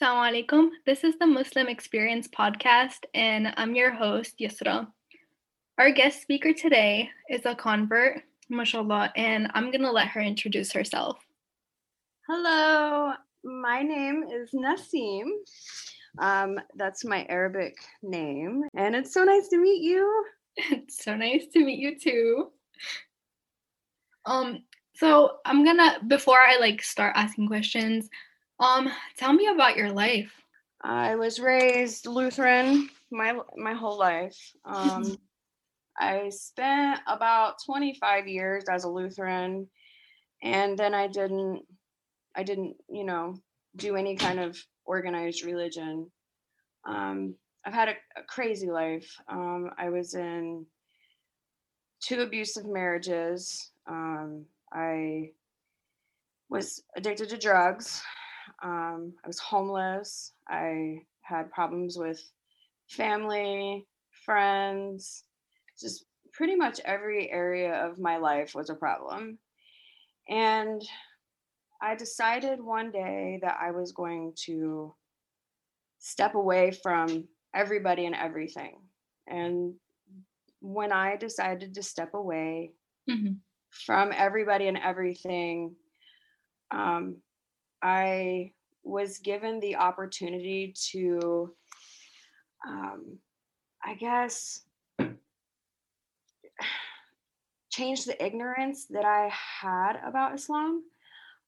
Assalamu alaikum. This is the Muslim Experience podcast, and I'm your host, Yusra. Our guest speaker today is a convert, mashallah, and I'm going to let her introduce herself. Hello, my name is Naseem. Um, that's my Arabic name, and it's so nice to meet you. It's so nice to meet you too. Um, so I'm gonna before I like start asking questions, um, tell me about your life. I was raised Lutheran my my whole life. Um, I spent about 25 years as a Lutheran, and then I didn't I didn't you know do any kind of organized religion. Um, I've had a, a crazy life. Um, I was in two abusive marriages. Um, I was addicted to drugs. Um, I was homeless. I had problems with family, friends, just pretty much every area of my life was a problem. And I decided one day that I was going to step away from everybody and everything. And when I decided to step away mm-hmm. from everybody and everything, um, I was given the opportunity to, um, I guess, change the ignorance that I had about Islam.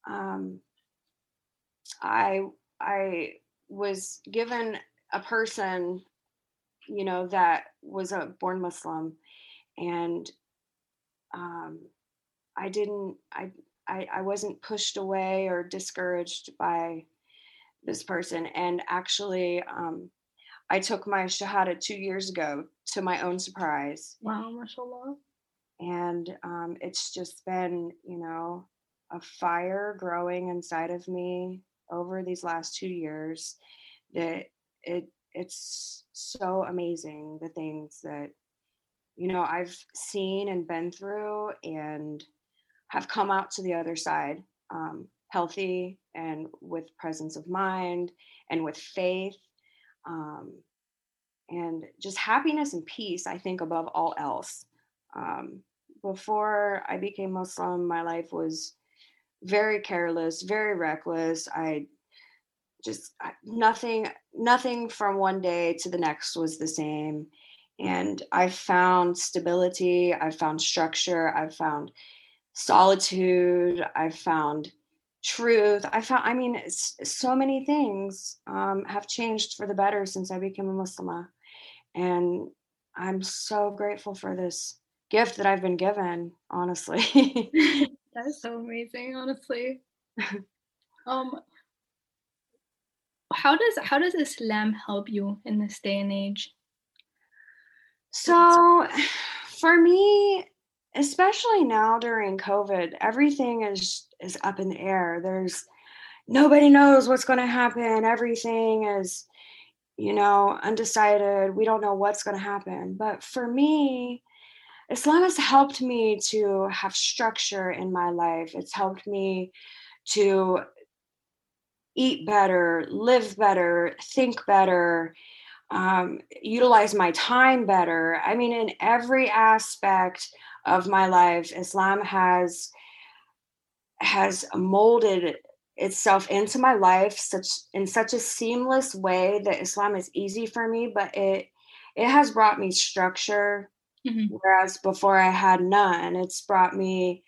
Um, I I was given a person, you know, that was a born Muslim, and um, I didn't I I, I wasn't pushed away or discouraged by this person. And actually, um, I took my Shahada two years ago to my own surprise. Wow, mashallah. And um, it's just been, you know, a fire growing inside of me over these last two years that it it's so amazing the things that you know I've seen and been through and have come out to the other side um, healthy and with presence of mind and with faith um, and just happiness and peace i think above all else. Um, before i became muslim my life was very careless very reckless. I just nothing nothing from one day to the next was the same. And i found stability i found structure i found solitude i found truth i found i mean so many things um, have changed for the better since i became a muslimah. And i'm so grateful for this gift that i've been given honestly. That's so amazing honestly. Um how does how does islam help you in this day and age? So for me especially now during covid everything is is up in the air. There's nobody knows what's going to happen. Everything is you know undecided. We don't know what's going to happen. But for me islam has helped me to have structure in my life it's helped me to eat better live better think better um, utilize my time better. I mean in every aspect of my life islam has has molded itself into my life such in such a seamless way that islam is easy for me but it it has brought me structure mm-hmm. whereas before i had none. It's brought me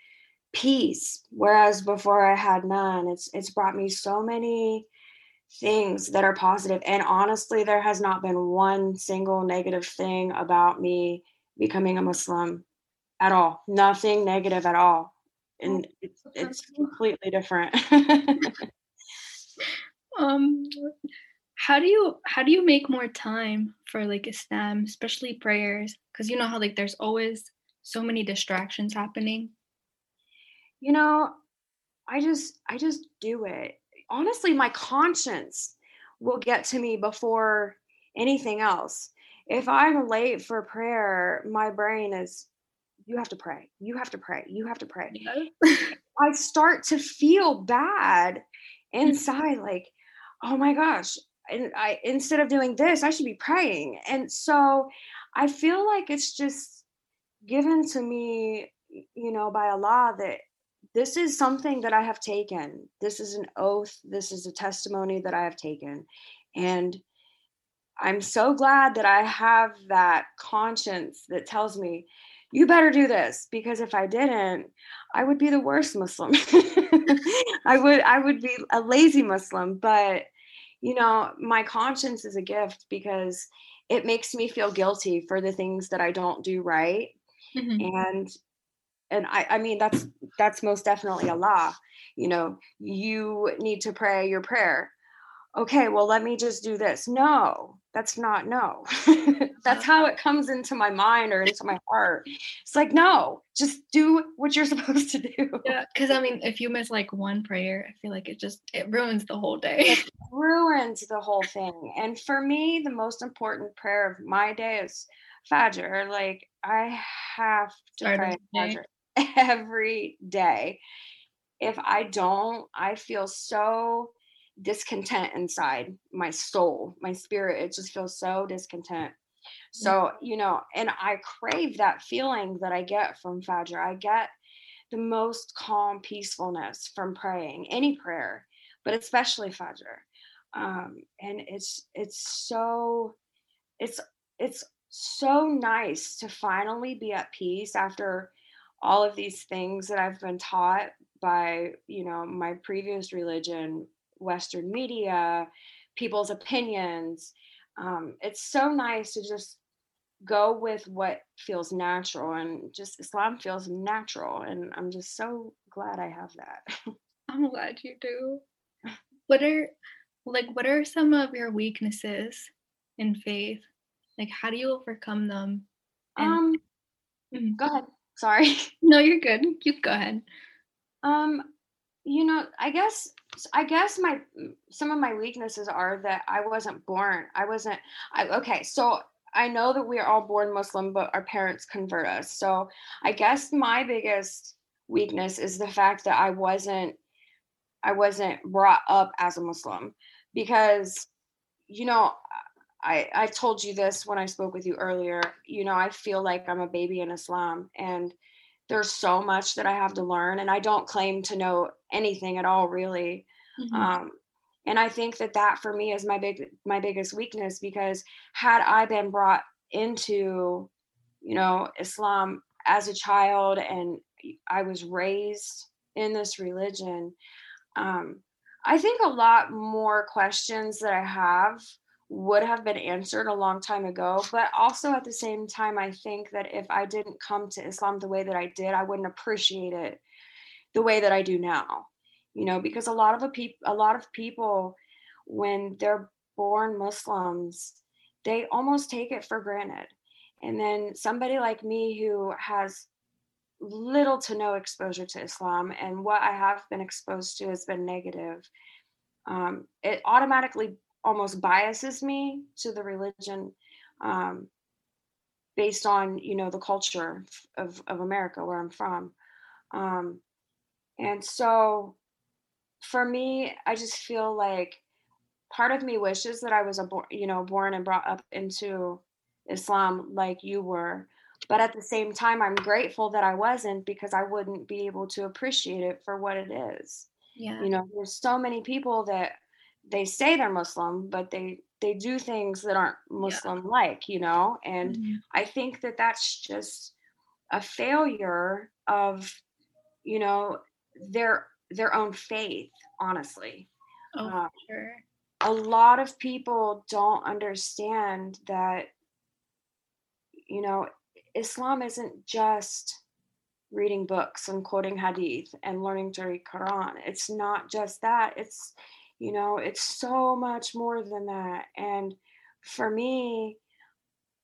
peace whereas before i had none. It's it's brought me so many things that are positive and honestly there has not been one single negative thing about me becoming a muslim at all. Nothing negative at all. And oh, it's, it's completely different. um how do you how do you make more time for like Islam, especially prayers? Because you know how like there's always so many distractions happening. You know, I just I just do it. Honestly, my conscience will get to me before anything else. If I'm late for prayer, my brain is you have to pray. You have to pray. You have to pray. I start to feel bad mm-hmm. inside, like, oh my gosh, and I instead of doing this, I should be praying. And so I feel like it's just given to me, you know, by Allah that this is something that I have taken. This is an oath. This is a testimony that I have taken. And I'm so glad that I have that conscience that tells me, you better do this because if I didn't, I would be the worst Muslim. I would I would be a lazy Muslim, but you know, my conscience is a gift because it makes me feel guilty for the things that I don't do right. Mm-hmm. And and I, I mean that's that's most definitely Allah. You know, you need to pray your prayer. Okay, well, let me just do this. No, that's not no. that's uh-huh. how it comes into my mind or into my heart. It's like, no, just do what you're supposed to do. Yeah, because I mean, if you miss like one prayer, I feel like it just it ruins the whole day. It ruins the whole thing. And for me, the most important prayer of my day is Fajr. Like I have to pray Fajr every day. If I don't, I feel so discontent inside my soul, my spirit. It just feels so discontent. So, you know, and I crave that feeling that I get from Fajr. I get the most calm peacefulness from praying, any prayer, but especially Fajr. Um, and it's it's so it's it's so nice to finally be at peace after all of these things that I've been taught by, you know, my previous religion, Western media, people's opinions. Um, it's so nice to just go with what feels natural and just Islam feels natural. And I'm just so glad I have that. I'm glad you do. What are like what are some of your weaknesses in faith? Like how do you overcome them? And- um mm-hmm. go ahead. Sorry. No, you're good. You go ahead. Um, you know, I guess I guess my some of my weaknesses are that I wasn't born. I wasn't I okay, so I know that we are all born Muslim, but our parents convert us. So I guess my biggest weakness is the fact that I wasn't I wasn't brought up as a Muslim because you know I I told you this when I spoke with you earlier. You know, I feel like I'm a baby in Islam and there's so much that I have to learn and I don't claim to know anything at all really. Mm-hmm. Um, and I think that that for me is my big my biggest weakness because had I been brought into you know Islam as a child and I was raised in this religion um, I think a lot more questions that I have would have been answered a long time ago. But also at the same time, I think that if I didn't come to Islam the way that I did, I wouldn't appreciate it the way that I do now. You know, because a lot of a peop- a lot of people, when they're born Muslims, they almost take it for granted. And then somebody like me who has little to no exposure to Islam, and what I have been exposed to has been negative. Um, it automatically almost biases me to the religion um, based on you know the culture of, of america where i'm from. Um, and so for me i just feel like part of me wishes that i was a you know born and brought up into islam like you were but at the same time i'm grateful that i wasn't because i wouldn't be able to appreciate it for what it is. Yeah. You know there's so many people that they say they're Muslim, but they they do things that aren't Muslim like, you know. And mm-hmm. I think that that's just a failure of, you know, their their own faith. Honestly, oh, um, sure. A lot of people don't understand that, you know, Islam isn't just reading books and quoting hadith and learning to read Quran. It's not just that. It's you know it's so much more than that and for me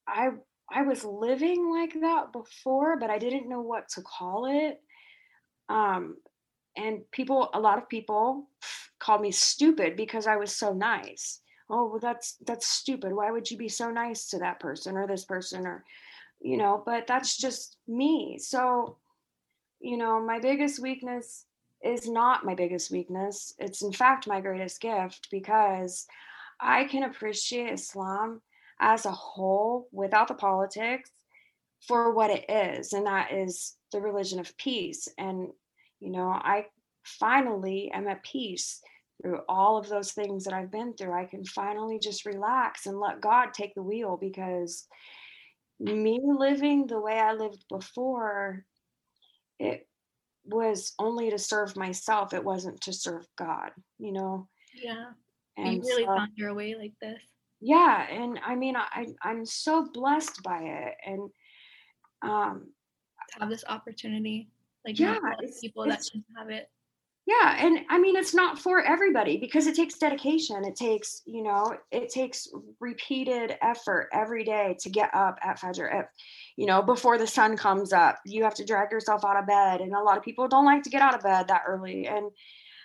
i i was living like that before but i didn't know what to call it um and people a lot of people called me stupid because i was so nice. Oh well that's that's stupid. Why would you be so nice to that person or this person or you know but that's just me. So you know my biggest weakness is not my biggest weakness. It's in fact my greatest gift because I can appreciate Islam as a whole without the politics for what it is, and that is the religion of peace. And, you know, I finally am at peace through all of those things that I've been through. I can finally just relax and let God take the wheel because me living the way I lived before, it was only to serve myself. It wasn't to serve God, you know? Yeah. And you really so, found your way like this. Yeah. And I mean, I, I'm so blessed by it. And um to have this opportunity. Like yeah, people that can have it yeah and i mean it's not for everybody because it takes dedication it takes you know it takes repeated effort every day to get up at fajr if you know before the sun comes up. You have to drag yourself out of bed and a lot of people don't like to get out of bed that early and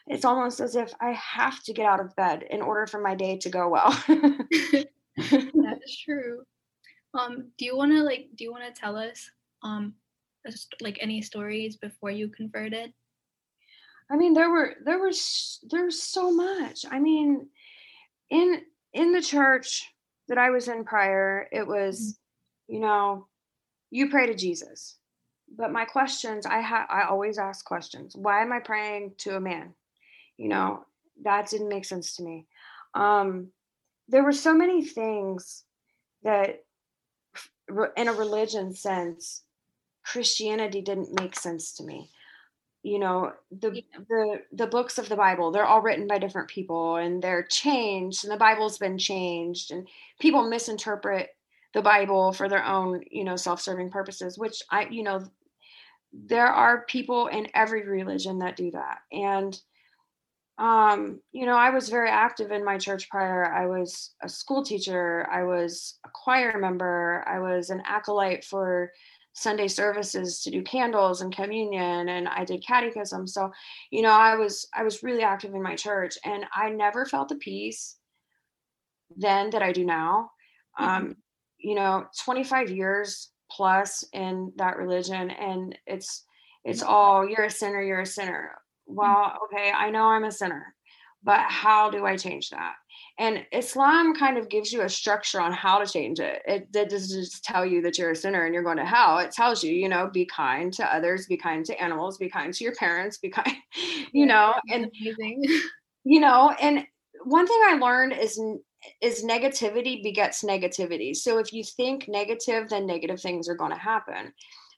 it's almost as if i have to get out of bed in order for my day to go well. That is true. Um do you want to like do you want to tell us um like any stories before you converted I mean, there were there was there's so much. I mean, in in the church that I was in prior, it was, mm-hmm. you know, you pray to Jesus. But my questions, I ha- I always ask questions. Why am I praying to a man? You know, that didn't make sense to me. Um, there were so many things that, in a religion sense, Christianity didn't make sense to me you know the the the books of the bible they're all written by different people and they're changed and the bible's been changed and people misinterpret the bible for their own you know self-serving purposes which i you know there are people in every religion that do that. And um you know i was very active in my church prior. I was a school teacher. I was a choir member. I was an acolyte for Sunday services to do candles and communion and I did catechism. So, you know, I was I was really active in my church and I never felt the peace then that I do now. Mm-hmm. Um, you know, 25 years plus in that religion and it's it's all you're a sinner, you're a sinner. Mm-hmm. Well, okay, I know I'm a sinner, but how do I change that? And Islam kind of gives you a structure on how to change it. It, it doesn't just tell you that you're a sinner and you're going to hell. It tells you, you know, be kind to others, be kind to animals, be kind to your parents, be kind, you know, and amazing. you know, and one thing I learned is is negativity begets negativity. So if you think negative, then negative things are going to happen.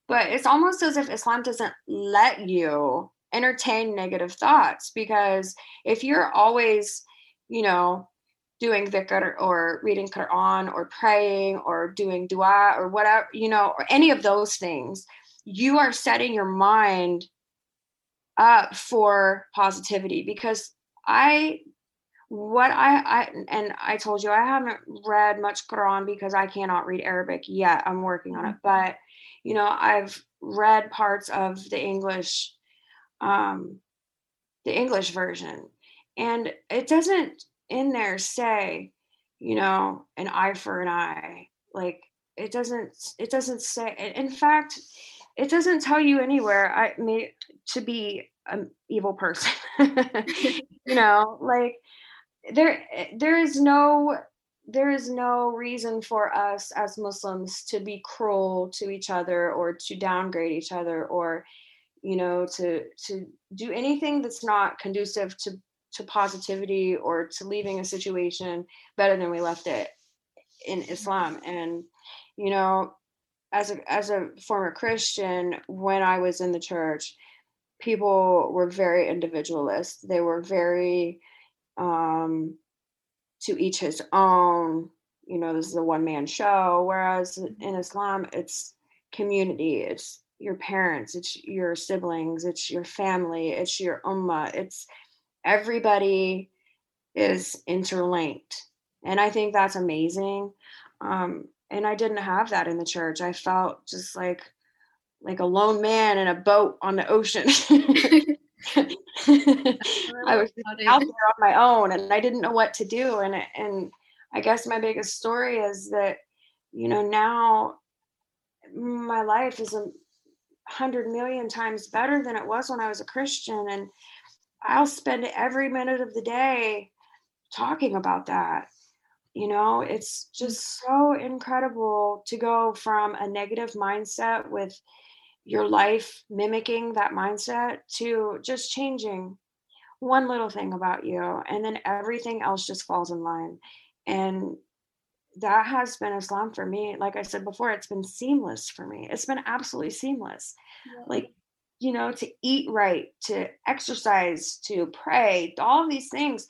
But it's almost as if Islam doesn't let you entertain negative thoughts because if you're always, you know, doing dhikr or reading Quran or praying or doing dua or whatever, you know, or any of those things, you are setting your mind up for positivity because I what I, I and I told you I haven't read much Quran because I cannot read Arabic yet. I'm working on it, mm-hmm. but you know, I've read parts of the English um the English version and it doesn't in there say, you know, an eye for an eye. Like it doesn't it doesn't say in fact, it doesn't tell you anywhere I may to be an evil person. you know, like there there is no there is no reason for us as Muslims to be cruel to each other or to downgrade each other or you know to to do anything that's not conducive to to positivity or to leaving a situation better than we left it in Islam. And, you know, as a as a former Christian, when I was in the church, people were very individualist. They were very um to each his own. You know, this is a one man show. Whereas in Islam, it's community. It's your parents. It's your siblings. It's your family. It's your ummah. It's everybody is interlinked and i think that's amazing um, and i didn't have that in the church i felt just like like a lone man in a boat on the ocean i was out there on my own and i didn't know what to do and and i guess my biggest story is that you know now my life is a hundred million times better than it was when I was a Christian. And I'll spend every minute of the day talking about that. You know, it's Mm. just so incredible to go from a negative mindset with your life mimicking that mindset to just changing one little thing about you and then everything else just falls in line and that has been islam for me like i said before it's been seamless for me it's been absolutely seamless. Yeah. like you know to eat right to exercise to pray all of these things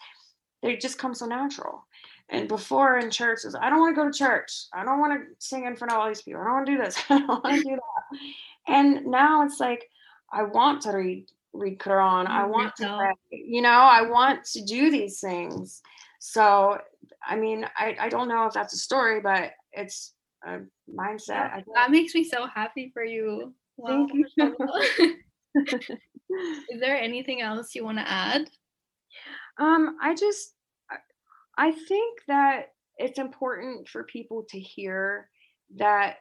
they just come so natural. And before in church is i don't want to go to church. I don't want to sing in front of all these people. I don't want to do this. I don't want to do that. And now it's like i want to read read quran. I mm, want to pray you know i want to do these things. So i mean i, I don't know if that's a story but it's a mindset that makes me so happy for you. Wow. Thank you. Is there anything else you want to add? Um, I just, I- think that it's important for people to hear that,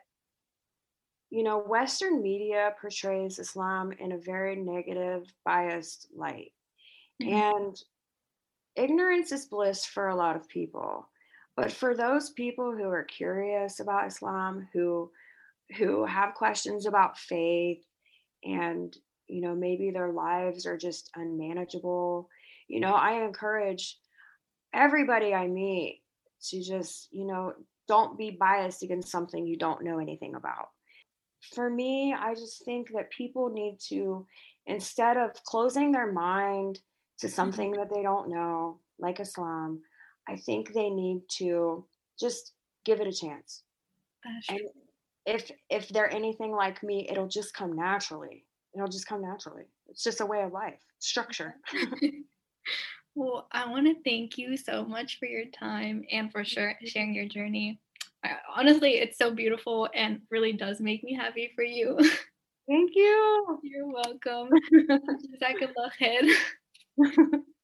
you know, Western media portrays Islam in a very negative, biased light. Mhm. And ignorance is bliss for a lot of people. But for those people who are curious about Islam, who who have questions about faith and you know maybe their lives are just unmanageable you know i encourage everybody i meet to just you know don't be biased against something you don't know anything about for me i just think that people need to instead of closing their mind to mm-hmm. something that they don't know like islam i think they need to just give it a chance. And if if they're anything like me it'll just come naturally. It'll just come naturally. It's just a way of life structure. Well, I want to thank you so much for your time and for sure sharing your journey. I, honestly, it's so beautiful and really does make me happy for you. thank you. You're welcome. Jazakallah khair.